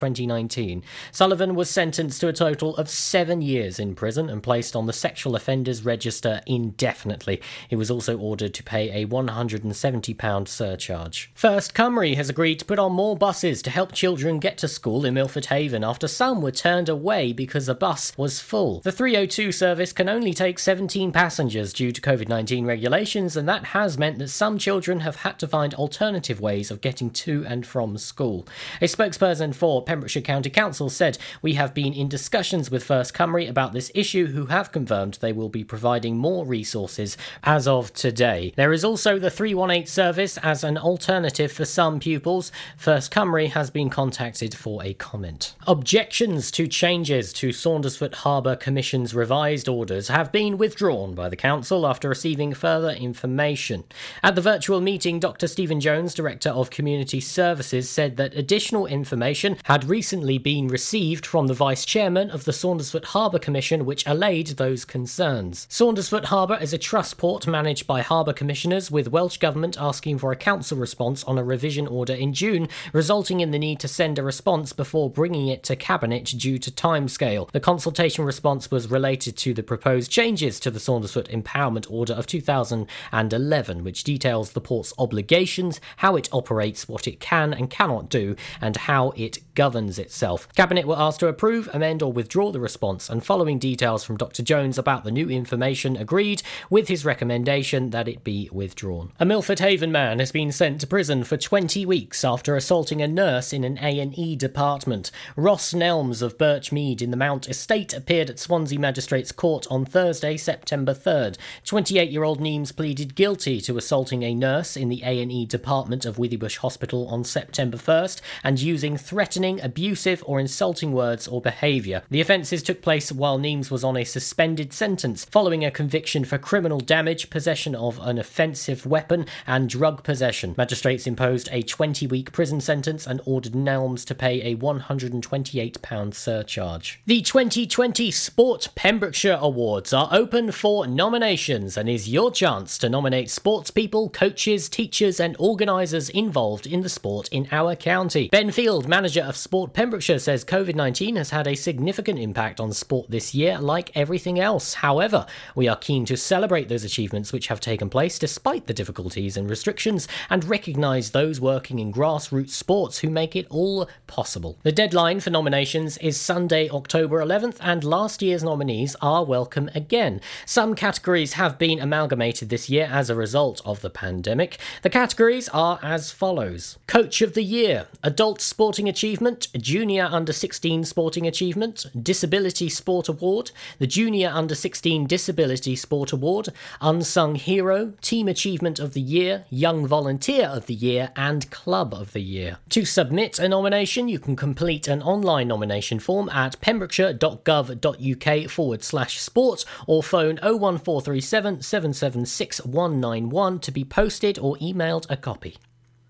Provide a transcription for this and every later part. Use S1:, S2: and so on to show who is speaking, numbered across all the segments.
S1: 2019. Sullivan was sentenced to a total of seven years in prison and placed on the sexual offenders register indefinitely. He was also ordered to pay a £170 surcharge. First Cymru has agreed to put on more buses to help children get to school in Milford Haven after some were turned away because a bus was full. The 302 service can only take 17 passengers due to COVID 19 regulations, and that has meant that some children have had to find alternative ways of getting to and from school. A spokesperson for Pembrokeshire County Council said, We have been in discussions with First Cymru about this issue, who have confirmed they will be providing more resources as of today. There is also the 318 service as an alternative for some pupils. First Cymru has been contacted for a comment. Objections to changes to Saundersfoot Harbour Commission's revised orders have been withdrawn by the Council after receiving further information. At the virtual meeting, Dr. Stephen Jones, Director of Community Services, said that additional information had had recently been received from the Vice Chairman of the Saundersfoot Harbour Commission, which allayed those concerns. Saundersfoot Harbour is a trust port managed by Harbour Commissioners, with Welsh Government asking for a council response on a revision order in June, resulting in the need to send a response before bringing it to Cabinet due to timescale. The consultation response was related to the proposed changes to the Saundersfoot Empowerment Order of 2011, which details the port's obligations, how it operates, what it can and cannot do, and how it governs itself. Cabinet were asked to approve, amend, or withdraw the response, and following details from Dr. Jones about the new information, agreed with his recommendation that it be withdrawn. A Milford Haven man has been sent to prison for 20 weeks after assaulting a nurse in an A&E department. Ross Nelms of Birchmead in the Mount Estate appeared at Swansea Magistrates Court on Thursday, September 3rd. 28-year-old Nelms pleaded guilty to assaulting a nurse in the A&E department of Withybush Hospital on September 1st and using threatening abusive, or insulting words or behaviour. The offences took place while Nelms was on a suspended sentence following a conviction for criminal damage, possession of an offensive weapon, and drug possession. Magistrates imposed a 20 week prison sentence and ordered Nelms to pay a £128 surcharge. The 2020 Sport Pembrokeshire Awards are open for nominations and is your chance to nominate sports people, coaches, teachers, and organisers involved in the sport in our county. Ben Field, manager of Sport Pembrokeshire says COVID 19 has had a significant impact on sport this year, like everything else. However, we are keen to celebrate those achievements which have taken place despite the difficulties and restrictions and recognise those working in grassroots sports who make it all possible. The deadline for nominations is Sunday, October 11th, and last year's nominees are welcome again. Some categories have been amalgamated this year as a result of the pandemic. The categories are as follows Coach of the Year, Adult Sporting Achievement. Junior Under 16 Sporting Achievement, Disability Sport Award, the Junior Under 16 Disability Sport Award, Unsung Hero, Team Achievement of the Year, Young Volunteer of the Year, and Club of the Year. To submit a nomination, you can complete an online nomination form at pembrokeshire.gov.uk forward slash sport or phone 01437 776 191 to be posted or emailed a copy.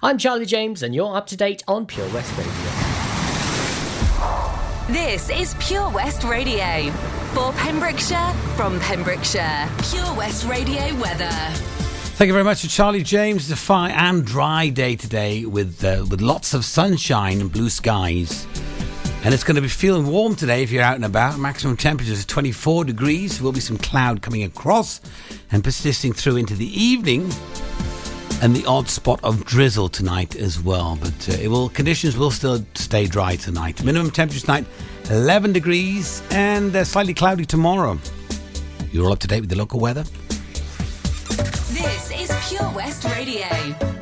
S1: I'm Charlie James, and you're up to date on Pure West Radio.
S2: This is Pure West Radio. For Pembrokeshire, from Pembrokeshire. Pure West Radio weather.
S3: Thank you very much to Charlie James. It's a fine and dry day today with, uh, with lots of sunshine and blue skies. And it's going to be feeling warm today if you're out and about. Maximum temperature is 24 degrees. There will be some cloud coming across and persisting through into the evening and the odd spot of drizzle tonight as well. But uh, it will conditions will still stay dry tonight. Minimum temperature tonight 11 degrees and uh, slightly cloudy tomorrow. You're all up to date with the local weather.
S2: This is Pure West Radio.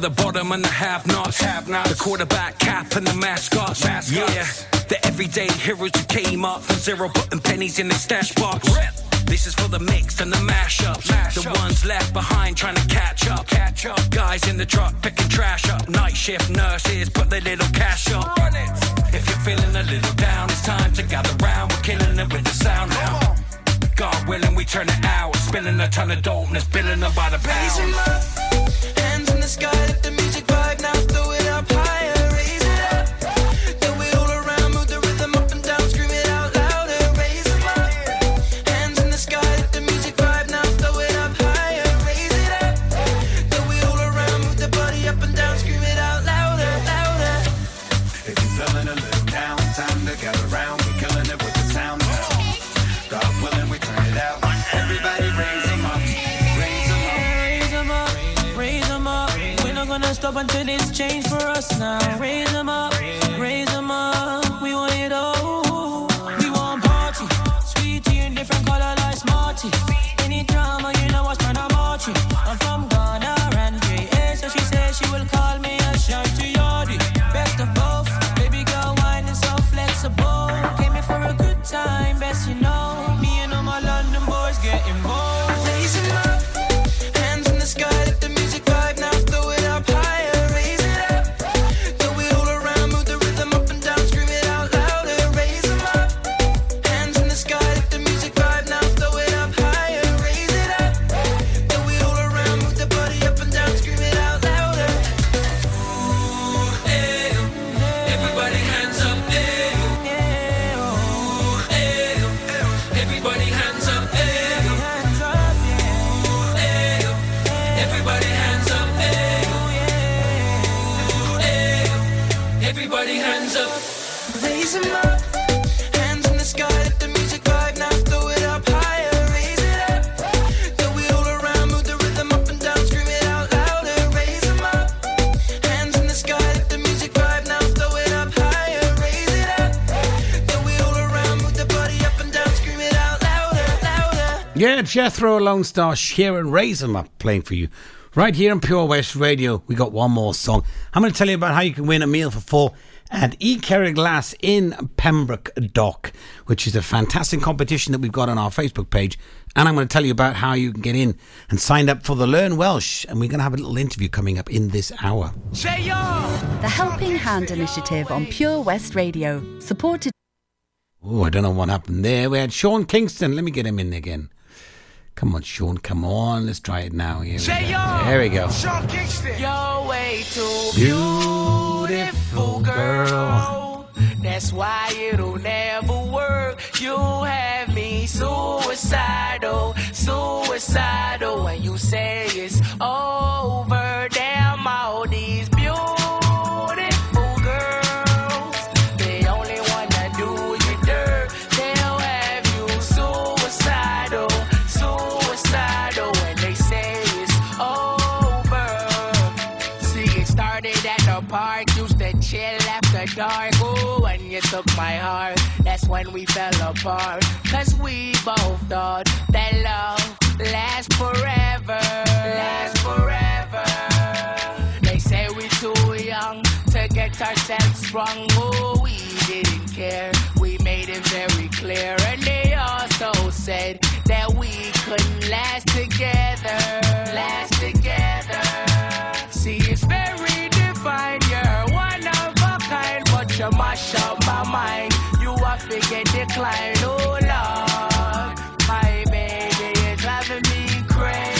S4: The bottom and the have nots. The quarterback cap and the mascots. mascots. Yeah, the everyday heroes who came up from zero, putting pennies in their stash box. Rip. This is for the mix and the mashups. The ones left behind trying to catch up. Catch up. Guys in the truck picking trash up. Night shift nurses put their little cash up. If you're feeling a little down, it's time to gather round. We're killing it with the sound now. God willing, we turn it out. Spilling a ton of dopeness, billing them by the pound.
S5: up, the sky, let the until it's changed for us now. Raise them up, raise 'em up.
S3: Jethro Lone Star Sheeran Up playing for you. Right here on Pure West Radio, we got one more song. I'm going to tell you about how you can win a meal for four at E. Kerry Glass in Pembroke Dock, which is a fantastic competition that we've got on our Facebook page. And I'm going to tell you about how you can get in and sign up for the Learn Welsh. And we're going to have a little interview coming up in this hour.
S6: The Helping Hand Initiative on Pure West Radio, supported
S3: Oh, I don't know what happened there. We had Sean Kingston. Let me get him in again. Come on, Sean. Come on. Let's try it now. Here we go. There we go.
S5: You're way too
S3: Beautiful girl.
S5: That's why it'll never work. You have me suicidal, suicidal. When you say it's over, heart, that's when we fell apart. Cause we both thought that love lasts forever. Last forever. They say we're too young to get ourselves sprung. Oh, we didn't care. We made it very clear. And they also said that we couldn't last together. Last together. See, it's very divine. You're one of kind, but you mash up my mind. You have to get declined. Oh, Lord. My baby is driving me crazy.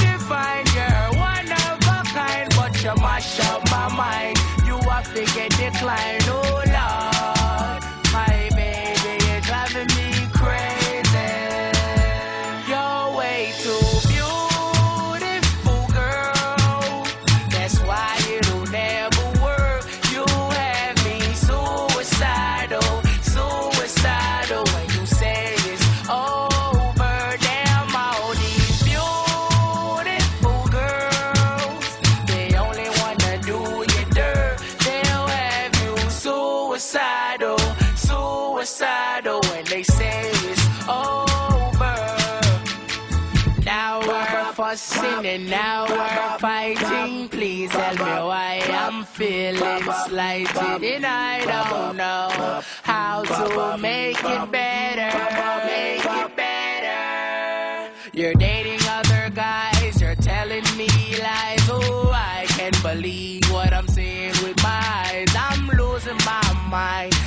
S5: divine. You're one of a kind, but you mash up my mind. You have to get declined, oh Lord. And now we're fighting. Please tell me why I'm feeling slighted and I don't know how to make it better. Make it better. You're dating other guys, you're telling me lies. Oh, I can't believe what I'm seeing with my eyes. I'm losing my mind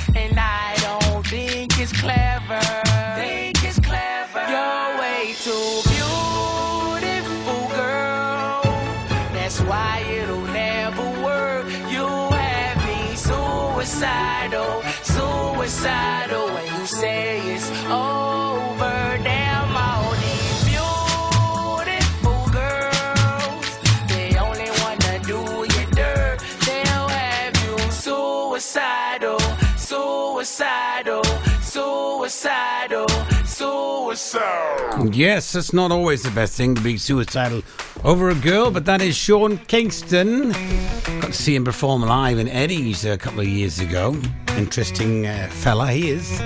S5: suicidal, oh, suicidal. Oh, when you say it's over, damn all these beautiful girls. They only wanna do you dirt. They'll have you suicidal, suicidal, suicidal, suicidal.
S3: Yes, it's not always the best thing to be suicidal over a girl, but that is Sean Kingston. Got to see him perform live in Eddie's a couple of years ago. Interesting uh, fella he is.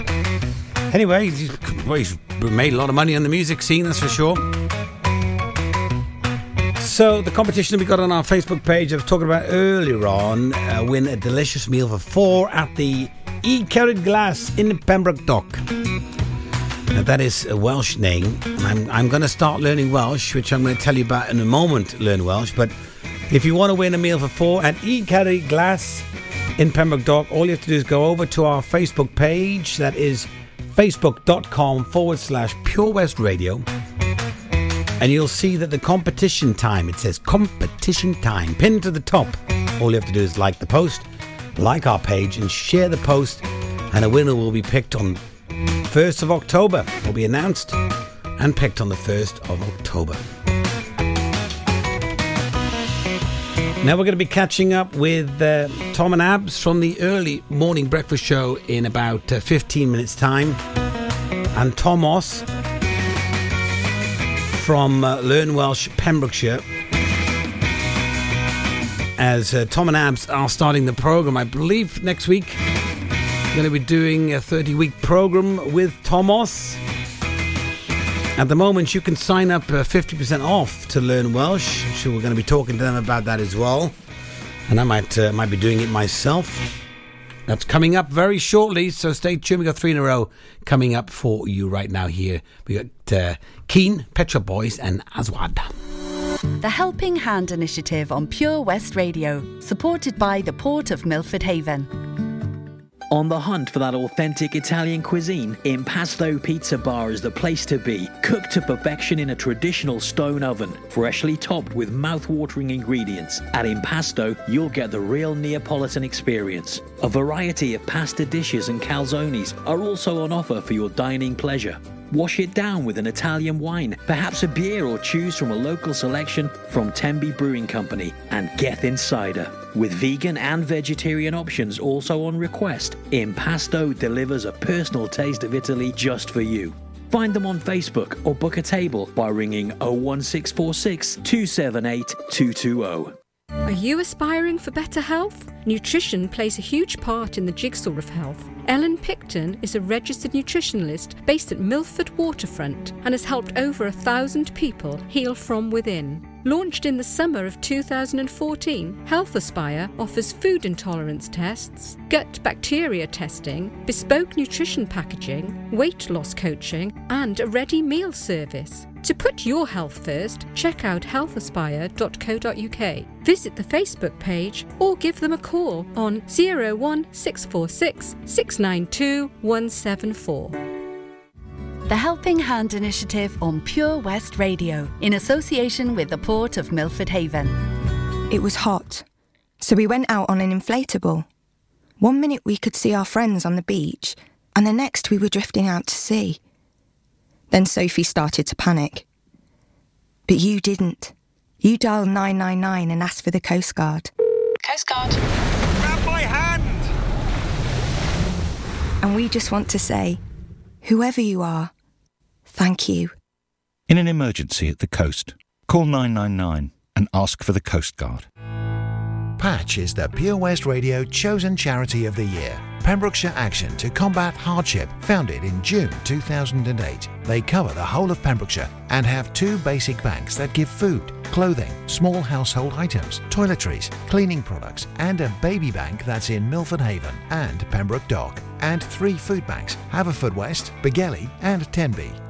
S3: Anyway, he's, he's made a lot of money on the music scene, that's for sure. So, the competition we got on our Facebook page, I was talking about earlier on, uh, win a delicious meal for four at the E Carried Glass in Pembroke Dock. That is a Welsh name, I'm, I'm going to start learning Welsh, which I'm going to tell you about in a moment. Learn Welsh, but if you want to win a meal for four at E Carry Glass in Pembroke Dock, all you have to do is go over to our Facebook page. That is facebook.com forward slash Pure West Radio, and you'll see that the competition time it says competition time pinned to the top. All you have to do is like the post, like our page, and share the post, and a winner will be picked on 1st of October will be announced and picked on the 1st of October. Now we're going to be catching up with uh, Tom and Abs from the early morning breakfast show in about uh, 15 minutes' time. And Thomas from uh, Learn Welsh, Pembrokeshire. As uh, Tom and Abs are starting the program, I believe next week we're going to be doing a 30 week program with Thomas. At the moment, you can sign up uh, 50% off to learn Welsh. So we're going to be talking to them about that as well. And I might uh, might be doing it myself. That's coming up very shortly, so stay tuned. We've got three in a row coming up for you right now. Here We've got uh, Keane, Petra Boys, and Aswad.
S6: The Helping Hand Initiative on Pure West Radio, supported by the Port of Milford Haven.
S7: On the hunt for that authentic Italian cuisine, Impasto Pizza Bar is the place to be. Cooked to perfection in a traditional stone oven, freshly topped with mouth-watering ingredients. At Impasto, you'll get the real Neapolitan experience. A variety of pasta dishes and calzones are also on offer for your dining pleasure. Wash it down with an Italian wine, perhaps a beer, or choose from a local selection from Tenby Brewing Company and Gethin Cider. With vegan and vegetarian options also on request, Impasto delivers a personal taste of Italy just for you. Find them on Facebook or book a table by ringing 01646 278 220.
S8: Are you aspiring for better health? Nutrition plays a huge part in the jigsaw of health. Ellen Picton is a registered nutritionalist based at Milford Waterfront and has helped over a thousand people heal from within. Launched in the summer of 2014, Health Aspire offers food intolerance tests, gut bacteria testing, bespoke nutrition packaging, weight loss coaching, and a ready meal service. To put your health first, check out healthaspire.co.uk. Visit the Facebook page or give them a call on 01646 692 174.
S6: The Helping Hand Initiative on Pure West Radio, in association with the Port of Milford Haven.
S9: It was hot, so we went out on an inflatable. One minute we could see our friends on the beach, and the next we were drifting out to sea. Then Sophie started to panic. But you didn't. You dialed 999 and asked for the Coast Guard.
S10: Coast Guard.
S11: Grab my hand!
S9: And we just want to say, whoever you are, thank you.
S12: In an emergency at the coast, call 999 and ask for the Coast Guard.
S13: Patch is the Pure West Radio chosen charity of the year. Pembrokeshire Action to Combat Hardship, founded in June 2008. They cover the whole of Pembrokeshire and have two basic banks that give food, clothing, small household items, toiletries, cleaning products, and a baby bank that's in Milford Haven and Pembroke Dock. And three food banks Haverfordwest, Begelly, and Tenby.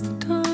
S14: The time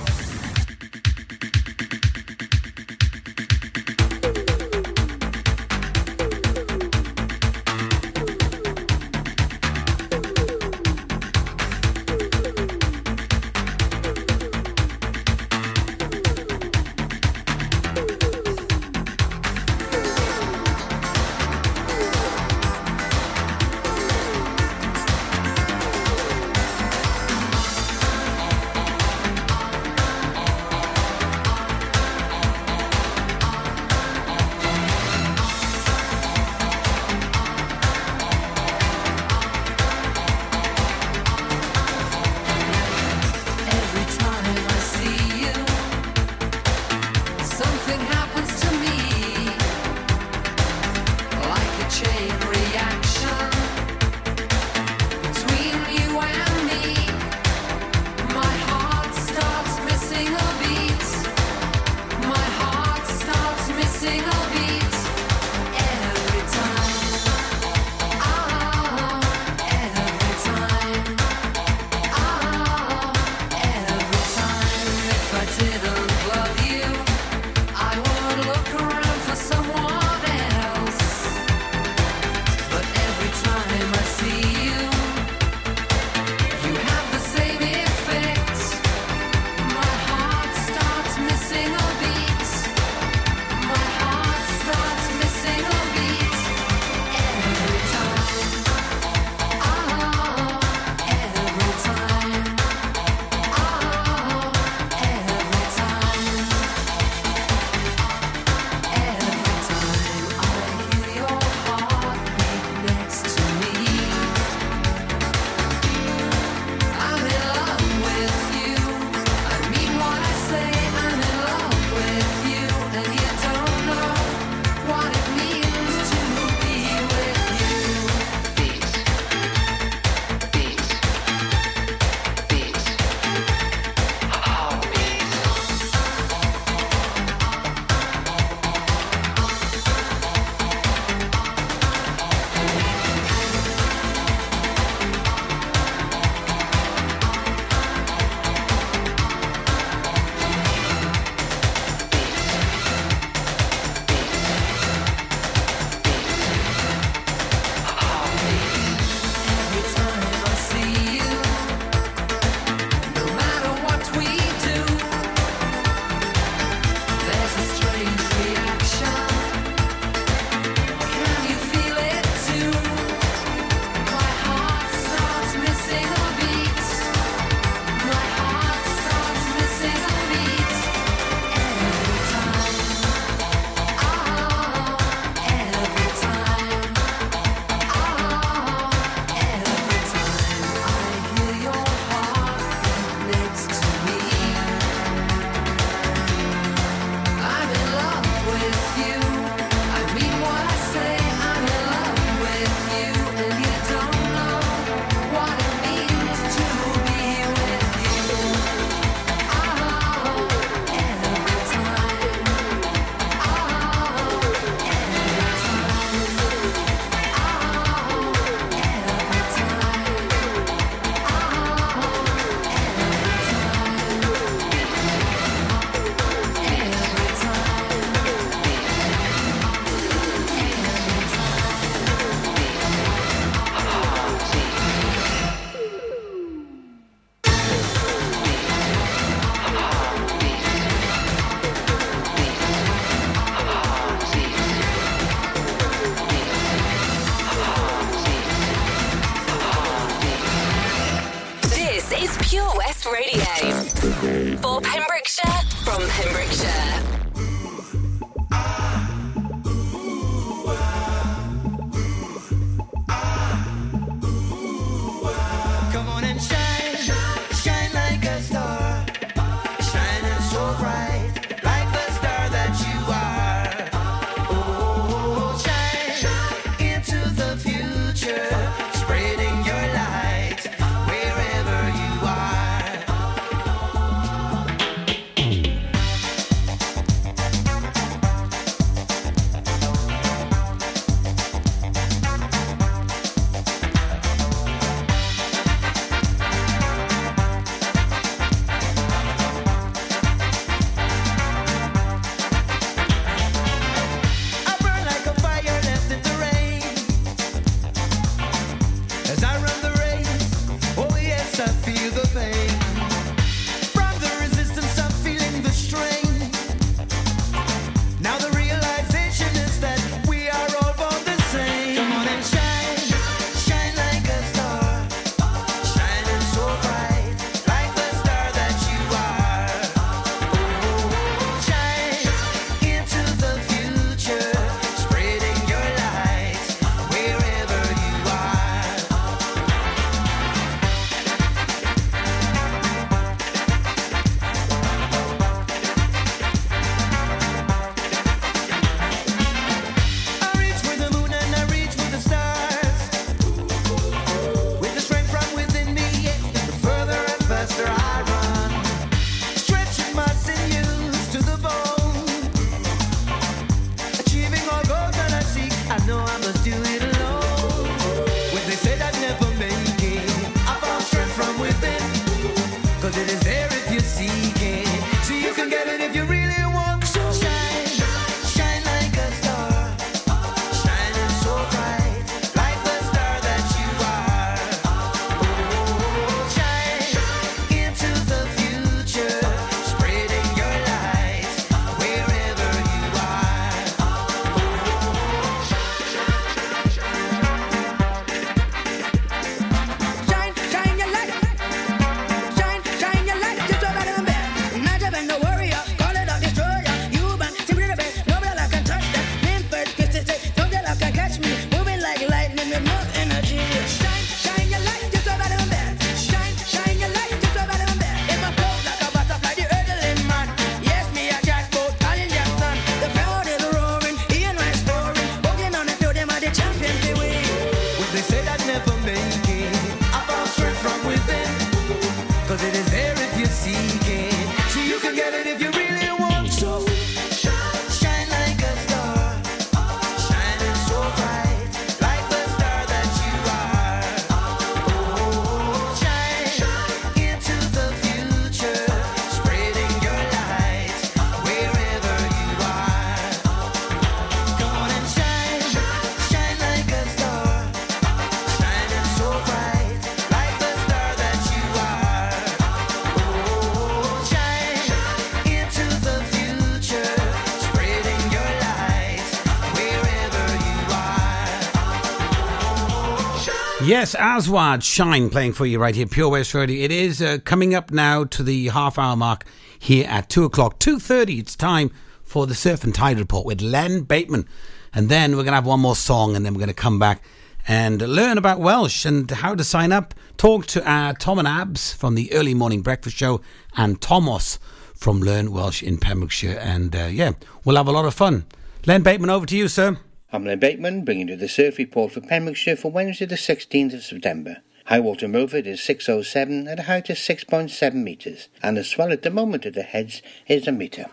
S15: Yes,
S3: Aswad Shine playing for you right here, Pure West Radio. It is uh, coming up now to the half hour mark here at 2 o'clock. 2.30, it's time for the Surf and Tide Report with Len Bateman. And then we're going to have one more song and then we're going to come back and learn about Welsh and how to sign up. Talk to uh, Tom and Abs from the Early Morning Breakfast Show and Thomas from Learn Welsh in Pembrokeshire. And uh, yeah, we'll have a lot of fun. Len Bateman, over to you, sir.
S16: I'm Lynn Bateman, bringing you the surf report for Pembrokeshire for Wednesday the 16th of September. High water Milford is 607 at a height of 6.7 metres, and the swell at the moment at the heads is a metre.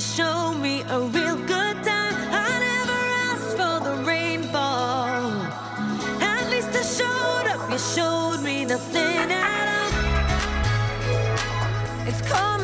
S17: show me a real
S18: come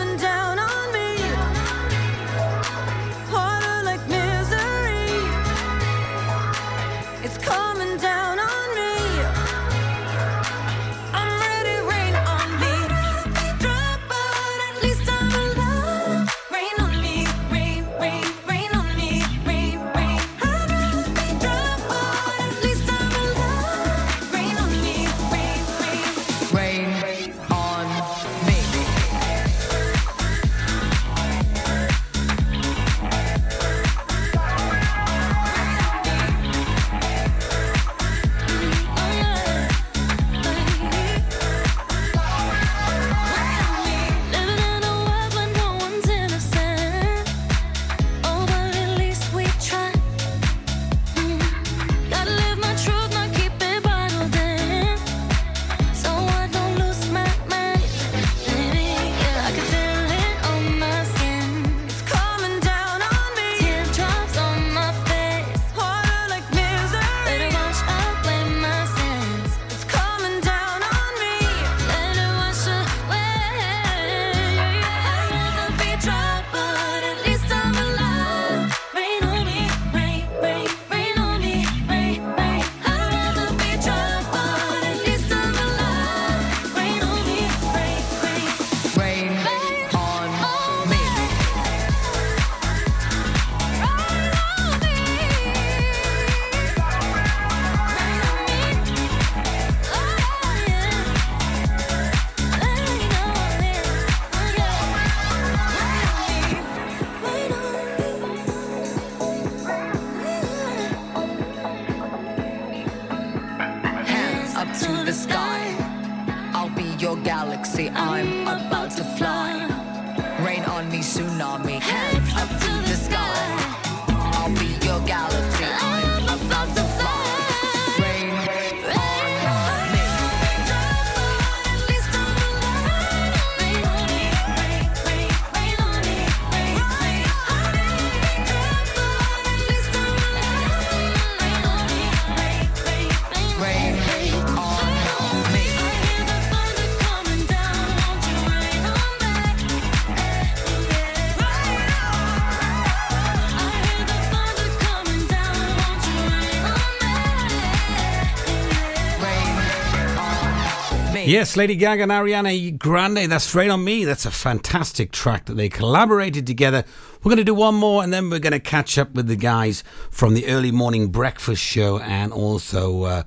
S3: Yes, Lady Gaga and Ariana Grande. That's Rain on Me. That's a fantastic track that they collaborated together. We're going to do one more and then we're going to catch up with the guys from the early morning breakfast show and also uh,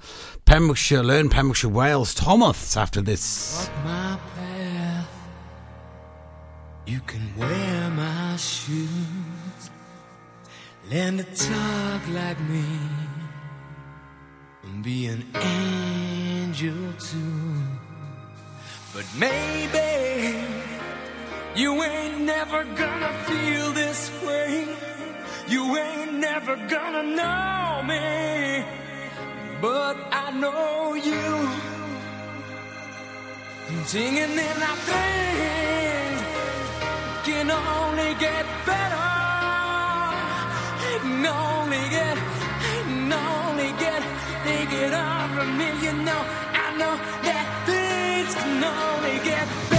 S3: Pembrokeshire, Learn Pembrokeshire Wales, Thomas after this.
S14: Walk my path. You can wear my shoes. Learn to talk like me. And be an angel too. But maybe you ain't never gonna feel this way. You ain't never gonna know me. But I know you. Singing in our things can only get better. Can only get, can only get, take it over me. You know, know that things can only get better.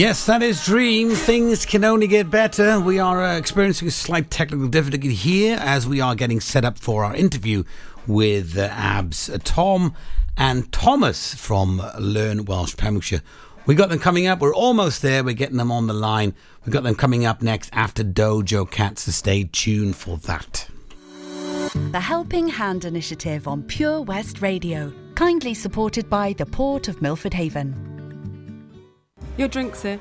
S3: Yes, that is D:Ream. Things can only get better. We are uh, experiencing a slight technical difficulty here as we are getting set up for our interview with uh, ABS, uh, Tom and Thomas from Learn Welsh Pembrokeshire. We got them coming up. We're almost there. We're getting them on the line. We've got them coming up next after Doja Cats. So stay tuned for that.
S6: The Helping Hand Initiative on Pure West Radio, kindly supported by the Port of Milford Haven.
S19: Your drink, sir.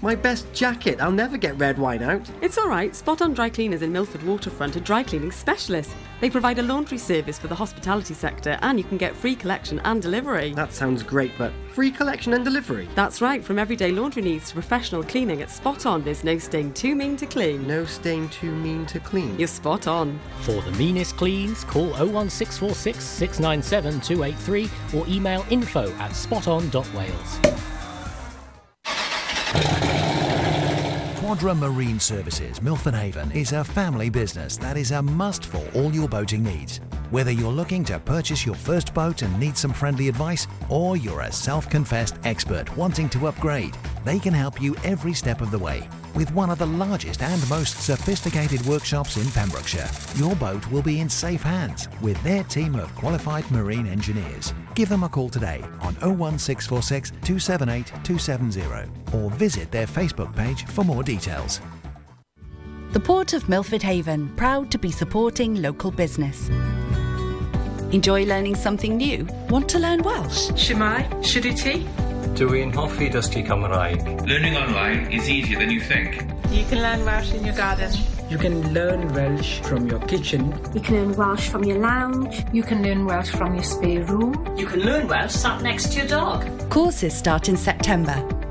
S19: My best jacket. I'll never get red wine out.
S20: It's all right. Spot On Dry Cleaners in Milford Waterfront are dry cleaning specialists. They provide a laundry service for the hospitality sector and you can get free collection and delivery.
S19: That sounds great, but free collection and delivery?
S20: That's right. From everyday laundry needs to professional cleaning at Spot On, there's no stain too mean to clean.
S19: No stain too mean to clean.
S20: You're spot on.
S1: For the meanest cleans, call 01646 697 283 or email info at spoton.wales.
S13: Quadra Marine Services, Milford Haven, is a family business that is a must for all your boating needs. Whether you're looking to purchase your first boat and need some friendly advice, or you're a self confessed expert wanting to upgrade, they can help you every step of the way. With one of the largest and most sophisticated workshops in Pembrokeshire, your boat will be in safe hands with their team of qualified marine engineers. Give them a call today on 01646 278 270 or visit their Facebook page for more details.
S6: The Port of Milford Haven, proud to be supporting local business. Enjoy learning something new? Want to learn Welsh?
S21: Shwmae, Shuduti.
S22: Dwi'n hoffi dysgu Cymraeg.
S23: Learning online is easier than you think.
S21: You can learn Welsh in your garden.
S24: You can learn Welsh from your kitchen.
S25: You can learn Welsh from your lounge.
S26: You can learn Welsh from your spare room.
S27: You can learn Welsh sat next to your dog.
S6: Courses start in September.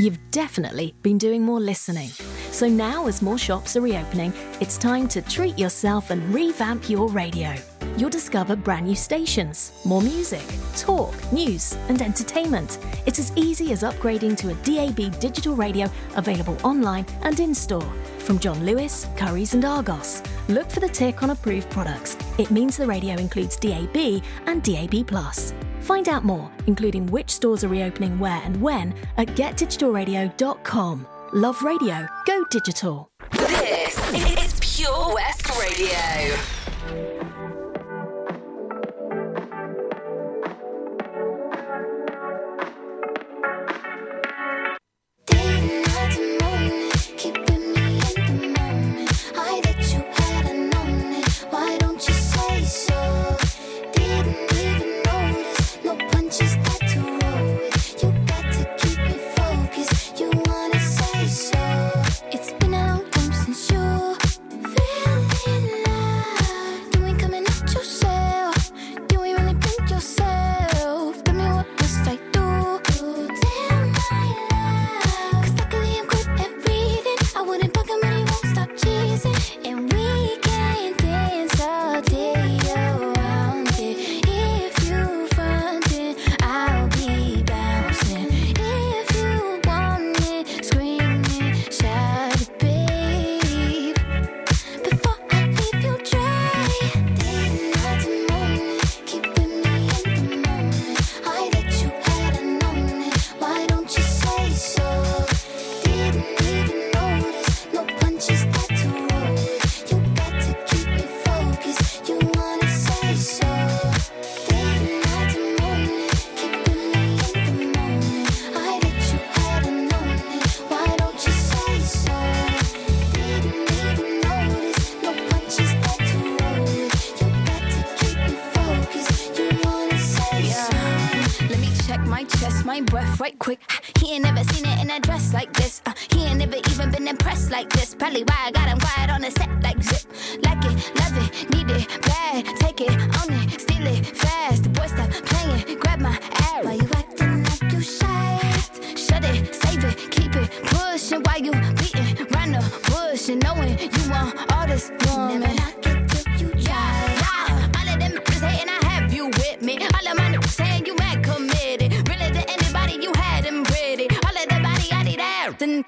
S28: You've definitely been doing more listening. So now, as more shops are reopening, it's time to treat yourself and revamp your radio. You'll discover brand new stations, more music, talk, news, and entertainment. It's as easy as upgrading to a DAB digital radio available online and in store. From John Lewis, Currys, and Argos. Look for the tick on approved products. It means the radio includes DAB and DAB. Find out more, including which stores are reopening where and when, at getdigitalradio.com. Love radio, go digital.
S2: This is Pure West Radio.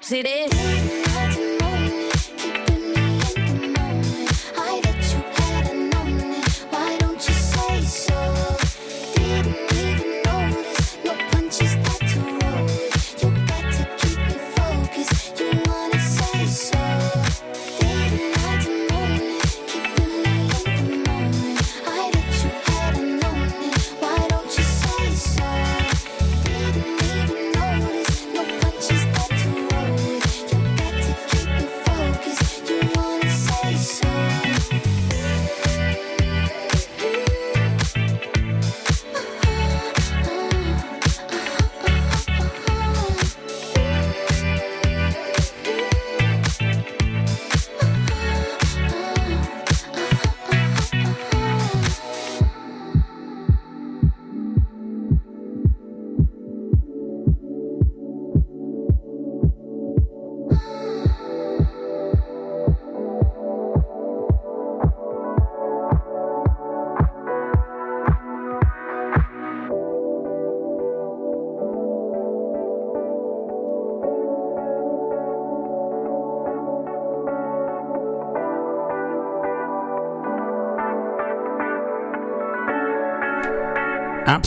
S25: This.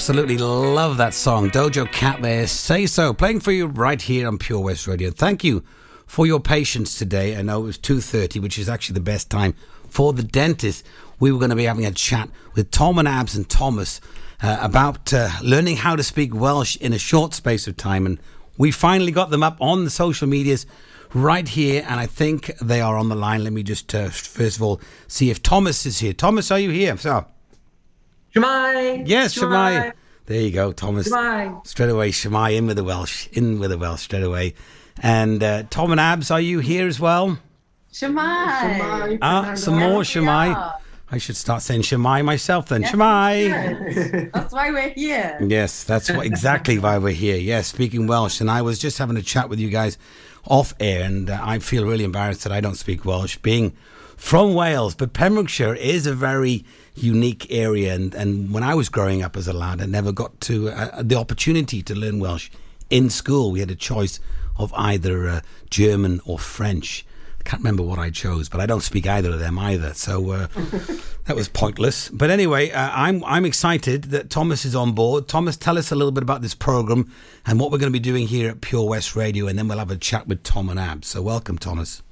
S3: Absolutely love that song. Doja Cat there. Say so. Playing for you right here on Pure West Radio. Thank you for your patience today. I know it was 2.30, which is actually the best time for the dentist. We were going to be having a chat with Tom and Abs and Thomas uh, about uh, learning how to speak Welsh in a short space of time. And we finally got them up on the social medias right here. And I think they are on the line. Let me just, uh, first of all, see if Thomas is here. Thomas, are you here? So,
S29: Shwmae.
S3: Yes, Shwmae.
S29: Shwmae.
S3: There you go, Thomas.
S29: Shwmae.
S3: Straight away, Shwmae in with the Welsh. In with the Welsh straight away. And uh, Tom and Abs, are you here as well?
S30: Shwmae.
S3: Ah, some more Shwmae. I should start saying Shwmae myself then. Shwmae.
S30: That's why we're here.
S3: Yes, that's what, exactly why we're here. Yes, speaking Welsh. And I was just having a chat with you guys off air, and uh, I feel really embarrassed that I don't speak Welsh, being from Wales. But Pembrokeshire is a very unique area. And, and when I was growing up as a lad, I never got to uh, the opportunity to learn Welsh in school. We had a choice of either uh, German or French. I can't remember what I chose, but I don't speak either of them either. So uh, that was pointless. But anyway, uh, I'm I'm excited that Thomas is on board. Thomas, tell us a little bit about this program and what we're going to be doing here at Pure West Radio, and then we'll have a chat with Tom and Ab. So welcome, Thomas.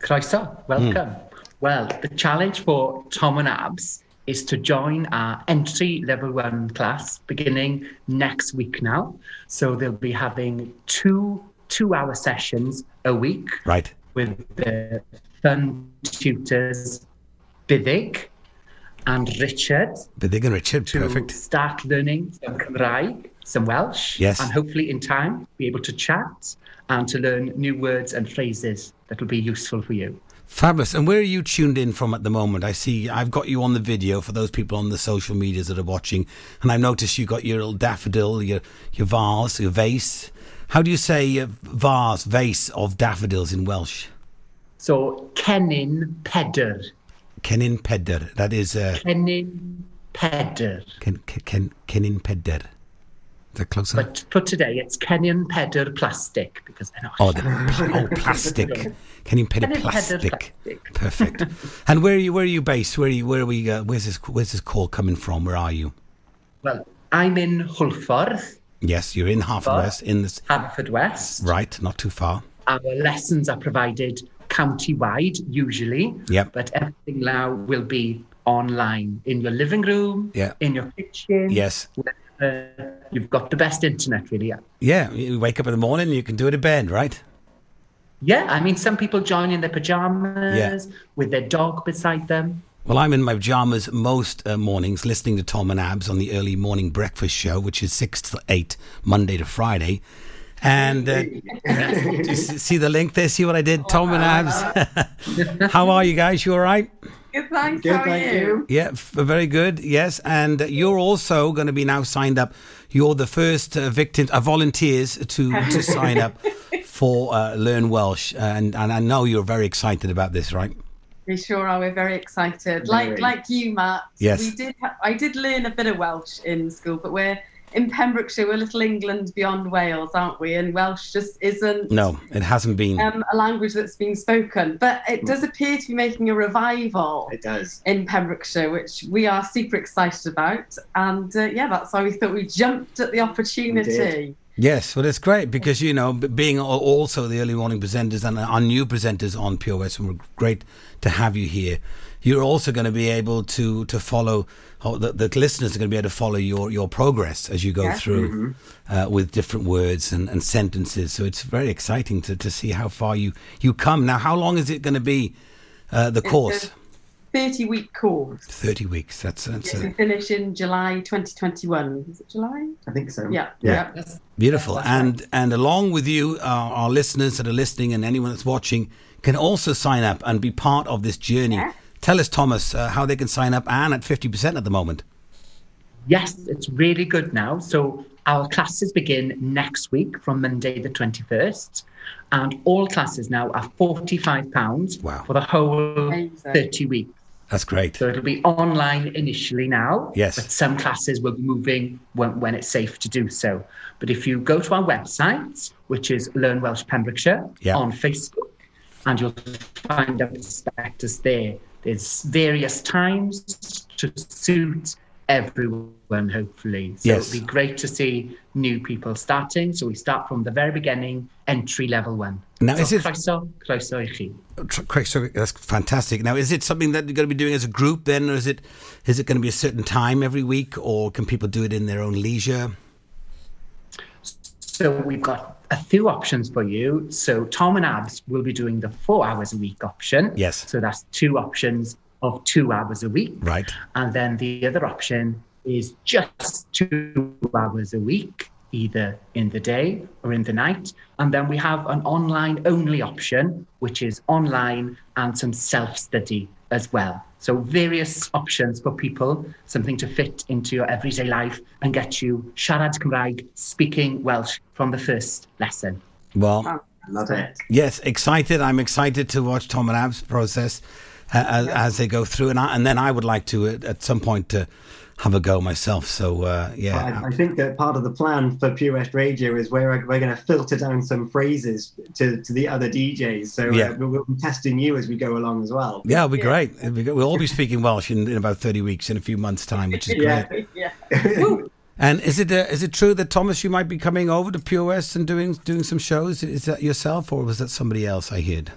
S31: Croeso, welcome. Well, the challenge for Tom and Abs is to join our entry level one class beginning next week now. So they'll be having two two hour sessions a week
S3: Right.
S31: with the fun tutors Biddig and Richard
S3: Biddig and Richard,
S31: to
S3: perfect.
S31: start learning some Cymraeg, some Welsh,
S3: Yes.
S31: and hopefully in time be able to chat and to learn new words and phrases that will be useful for you.
S3: Fabulous. And where are you tuned in from at the moment? I see I've got you on the video for those people on the social medias that are watching, and I've noticed you got your little daffodil, your your vase, your vase. How do you say uh, vase, vase of daffodils in Welsh?
S31: So, Cennin Peder.
S3: Cennin peder. That is uh,
S31: Cennin Peder.
S3: Ken, ken, Cennin peder. Is that close enough?
S31: But for today, it's Cennin Pedr Plastic because they're not.
S3: Oh, the, oh, plastic. Cennin pedr
S31: Cennin Peder
S3: plastic. Perfect. and where are you? Where are you based? Where are you? Where are we? Uh, where's this? Where's this call coming from? Where are you?
S31: Well, I'm in Hwlffordd,
S3: Yes, you're in Haverfordwest. In this
S31: Haverfordwest.
S3: right, not too far.
S31: Our lessons are provided county-wide, usually.
S3: Yep.
S31: But everything now will be online in your living room,
S3: Yeah.
S31: in your kitchen.
S3: Yes.
S31: Uh, you've got the best internet, really.
S3: Yeah, Yeah. you wake up in the morning, you can do it in bed, right?
S31: Yeah, I mean, some people join in their pajamas with their dog beside them.
S3: Well, I'm in my pajamas most uh, mornings listening to Tom and Abs on the early morning breakfast show, which is 6 to 8, Monday to Friday. And uh, do you s- see the link there? See what I did? Tom and Abs. How are you guys? You all right?
S30: Good, thanks.
S31: Good,
S30: How are
S31: thank
S30: you?
S3: Yeah, f- very good. Yes, and you're also going to be now signed up. You're the first uh, victim, uh, volunteers to to sign up for uh, Learn Welsh, and and I know you're very excited about this, right?
S30: We sure are. We're very excited. Like
S3: Very.
S30: like you, Matt.
S3: Yes.
S30: We did. Ha- I did learn a bit of Welsh in school, but we're in Pembrokeshire. We're a little England beyond Wales, aren't we? And Welsh just isn't.
S3: No, it hasn't been.
S30: Um, a language that's been spoken, but it does appear to be making a revival.
S19: It does.
S30: in Pembrokeshire, which we are super excited about, and uh, yeah, that's why we thought we jumped at the opportunity.
S3: Yes, well, it's great because you know, being also the early morning presenters and our new presenters on Pure West, and we're great to have you here. You're also going to be able to to follow. oh, The, the listeners are going to be able to follow your, your progress as you go
S30: Yeah.
S3: through uh, with different words and, and sentences. So it's very exciting to, to see how far you, you come. Now, how long is it going to be? Uh, the
S30: It's
S3: course
S30: a thirty-week course.
S3: thirty weeks. That's that's
S30: We
S3: uh,
S30: finish in July 2021. Is it July?
S19: I think so.
S30: Yeah.
S3: Yeah.
S30: yeah.
S3: Beautiful. And and along with you, our, our listeners that are listening and anyone that's watching can also sign up and be part of this journey. Tell us, Thomas, uh, how they can sign up and at 50% at the moment.
S31: Yes, it's really good now. So our classes begin next week from Monday the 21st. And all classes now are £45
S3: wow.
S31: for the whole
S30: Amazing.
S31: 30 weeks.
S3: That's great.
S31: So it'll be online initially now.
S3: Yes.
S31: But some classes will be moving when, when it's safe to do so. But if you go to our website, which is Learn Welsh Pembrokeshire
S3: Yeah.
S31: on Facebook, and you'll find out prospectus there. There's various times to suit everyone, hopefully. So
S3: Yes.
S31: it'll be great to see new people starting. So we start from the very beginning, entry level one.
S3: Now,
S31: so
S3: is it-
S31: croeso, croeso i chi.
S3: That's fantastic. Now, is it something that you're going to be doing as a group then, or is it is it going to be a certain time every week, or can people do it in their own leisure?
S31: So we've got a few options for you. So Tom and Abs will be doing the four hours a week option.
S3: Yes.
S31: So that's two options of two hours a week.
S3: Right.
S31: And then the other option is just two hours a week, either in the day or in the night. And then we have an online only option, which is online and some self study as well. So various options for people, something to fit into your everyday life and get you siarad Cymraeg, speaking Welsh from the first lesson.
S3: Well,
S29: Love it.
S3: yes, excited. I'm excited to watch Tom and Ab's process uh, as, as they go through, and I, and then I would like to at, at some point to have a go myself. So uh, yeah,
S29: I, I think that part of the plan for Pure West Radio is we're, we're going to filter down some phrases to, to the other DJs. So
S3: Yeah.
S29: uh, we'll, we'll be testing you as we go along as well.
S3: yeah, it'll be great. It'll be. We'll all be speaking Welsh in, in about thirty weeks, in a few months' time, which is great.
S29: Yeah.
S30: yeah.
S3: And is it uh, is it true that Thomas, you might be coming over to Pure West and doing doing some shows? Is that yourself, or was that somebody else? I heard.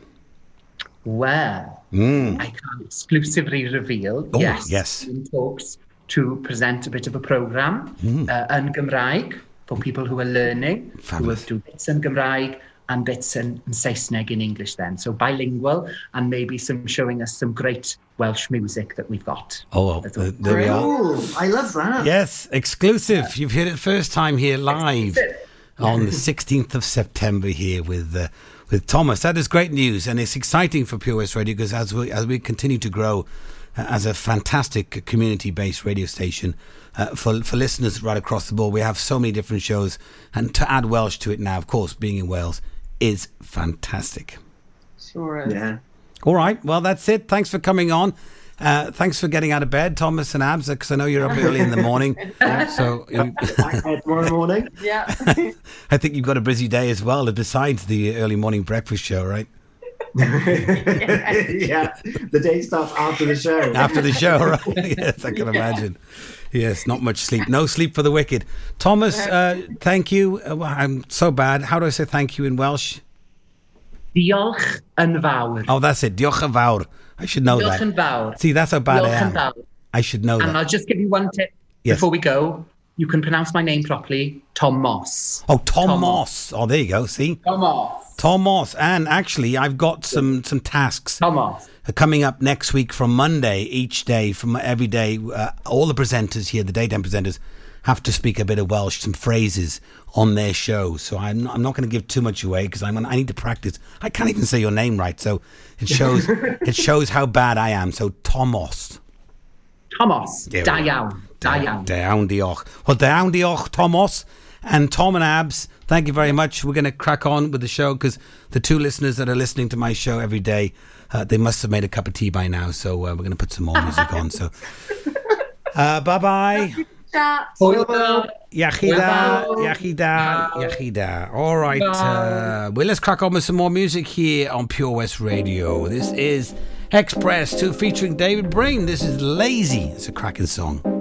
S31: Well,
S3: Mm.
S31: I can't exclusively reveal,
S3: Oh,
S31: yes,
S3: yes.
S31: in talks to present a bit of a program
S3: Mm.
S31: uh, yn Gymraeg for people who are learning, who will do bits in Gymraeg and bits in, in Saesneg in English then. So bilingual and maybe some showing us some great Welsh music that we've got.
S3: Oh, well, uh,
S31: all.
S3: there we are.
S29: Ooh, I love that.
S3: Yes, exclusive. You've heard it first time here live on the 16th of September here with uh, with Thomas. That is great news, and it's exciting for Pure West Radio because as we as we continue to grow as a fantastic community-based radio station uh, for for listeners right across the board, we have so many different shows, and to add Welsh to it now, of course, being in Wales is fantastic.
S30: Sure is.
S29: Yeah.
S3: All right, well that's it. Thanks for coming on. Uh, thanks for getting out of bed, Thomas and Abs, because I know you're up early in the morning. So you-
S29: tomorrow morning.
S30: Yeah.
S3: I think you've got a busy day as well, besides the early morning breakfast show, right?
S29: yeah. The day starts after the show.
S3: After the show, right? yes, I can imagine. Yes, not much sleep. No sleep for the wicked. Thomas, uh, thank you. Uh, well, I'm so bad. How do I say thank you in Welsh?
S31: Diolch yn fawr.
S3: Oh, that's it. Diolch yn fawr. I should know
S31: Diolch yn
S3: that.
S31: fawr.
S3: See, that's how bad I
S31: Diolch yn
S3: am.
S31: fawr.
S3: I should know
S31: And
S3: that.
S31: I'll just give you one tip
S3: Yes.
S31: before we go. You can pronounce my name properly, Tom Moss.
S3: Oh, Tom,
S31: Tom
S3: Moss. Oh, there you go. See?
S31: Tom Moss.
S3: Tom Moss. And actually, I've got some some tasks coming up next week from Monday, each day, from every day. Uh, all the presenters here, the daytime presenters, have to speak a bit of Welsh, some phrases on their show. So I'm not, I'm not going to give too much away because I'm gonna, I need to practice. I can't even say your name right, so it shows it shows how bad I am. So Thomas.
S31: Thomas.
S3: There we
S31: Da iawn. Da iawn.
S3: Diolch. Well, down diolch, Thomas. And Tom and Abs, thank you very much. We're going to crack on with the show because the two listeners that are listening to my show every day, uh, they must have made a cup of tea by now. So uh, we're going to put some more music on. So uh, bye bye.
S30: Chat.
S31: Hwyl.
S3: Yachida, Yachida, Yachida. All right. Uh, well, let's crack on with some more music here on Pure West Radio. This is X-Press 2 featuring David Byrne. This is Lazy. It's a cracking song.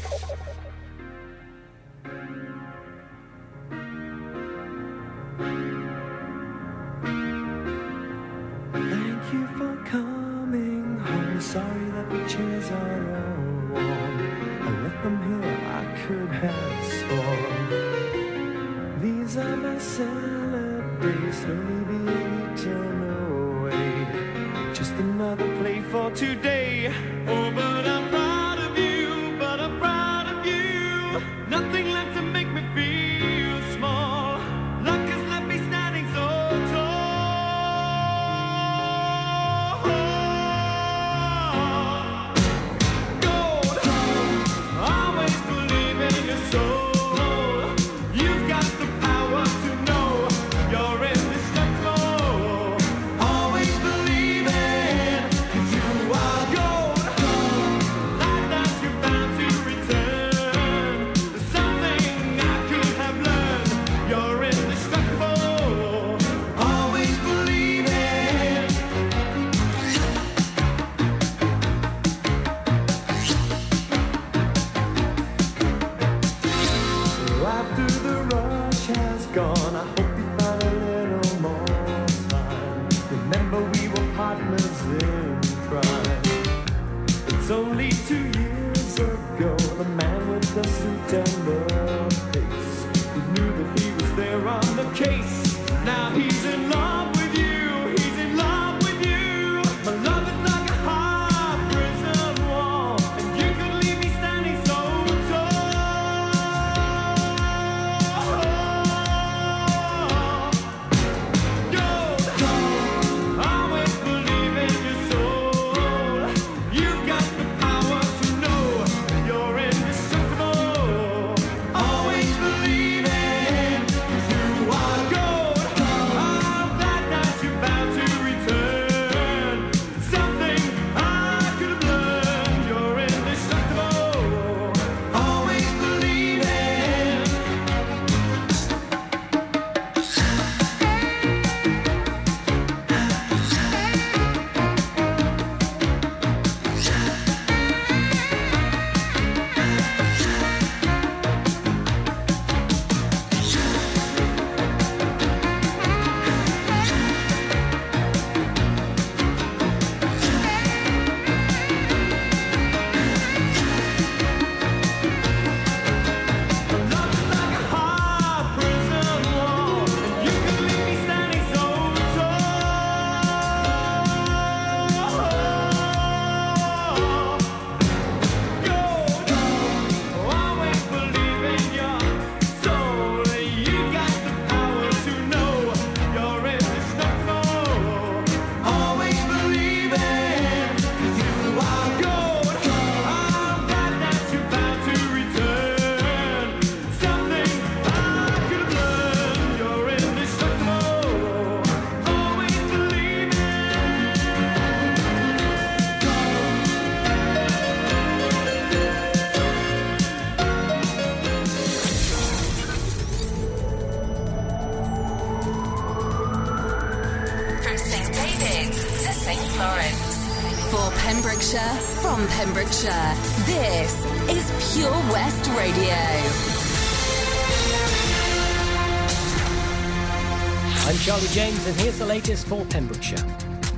S1: For Pembrokeshire.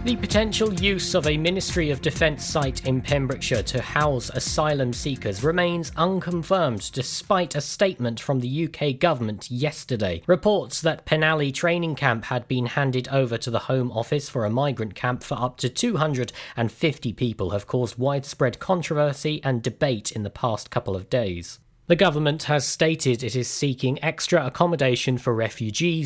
S1: The potential use of a Ministry of Defence site in Pembrokeshire to house asylum seekers remains unconfirmed despite a statement from the UK government yesterday. Reports that Penally training camp had been handed over to the Home Office for a migrant camp for up to 250 people have caused widespread controversy and debate in the past couple of days. The government has stated it is seeking extra accommodation for refugees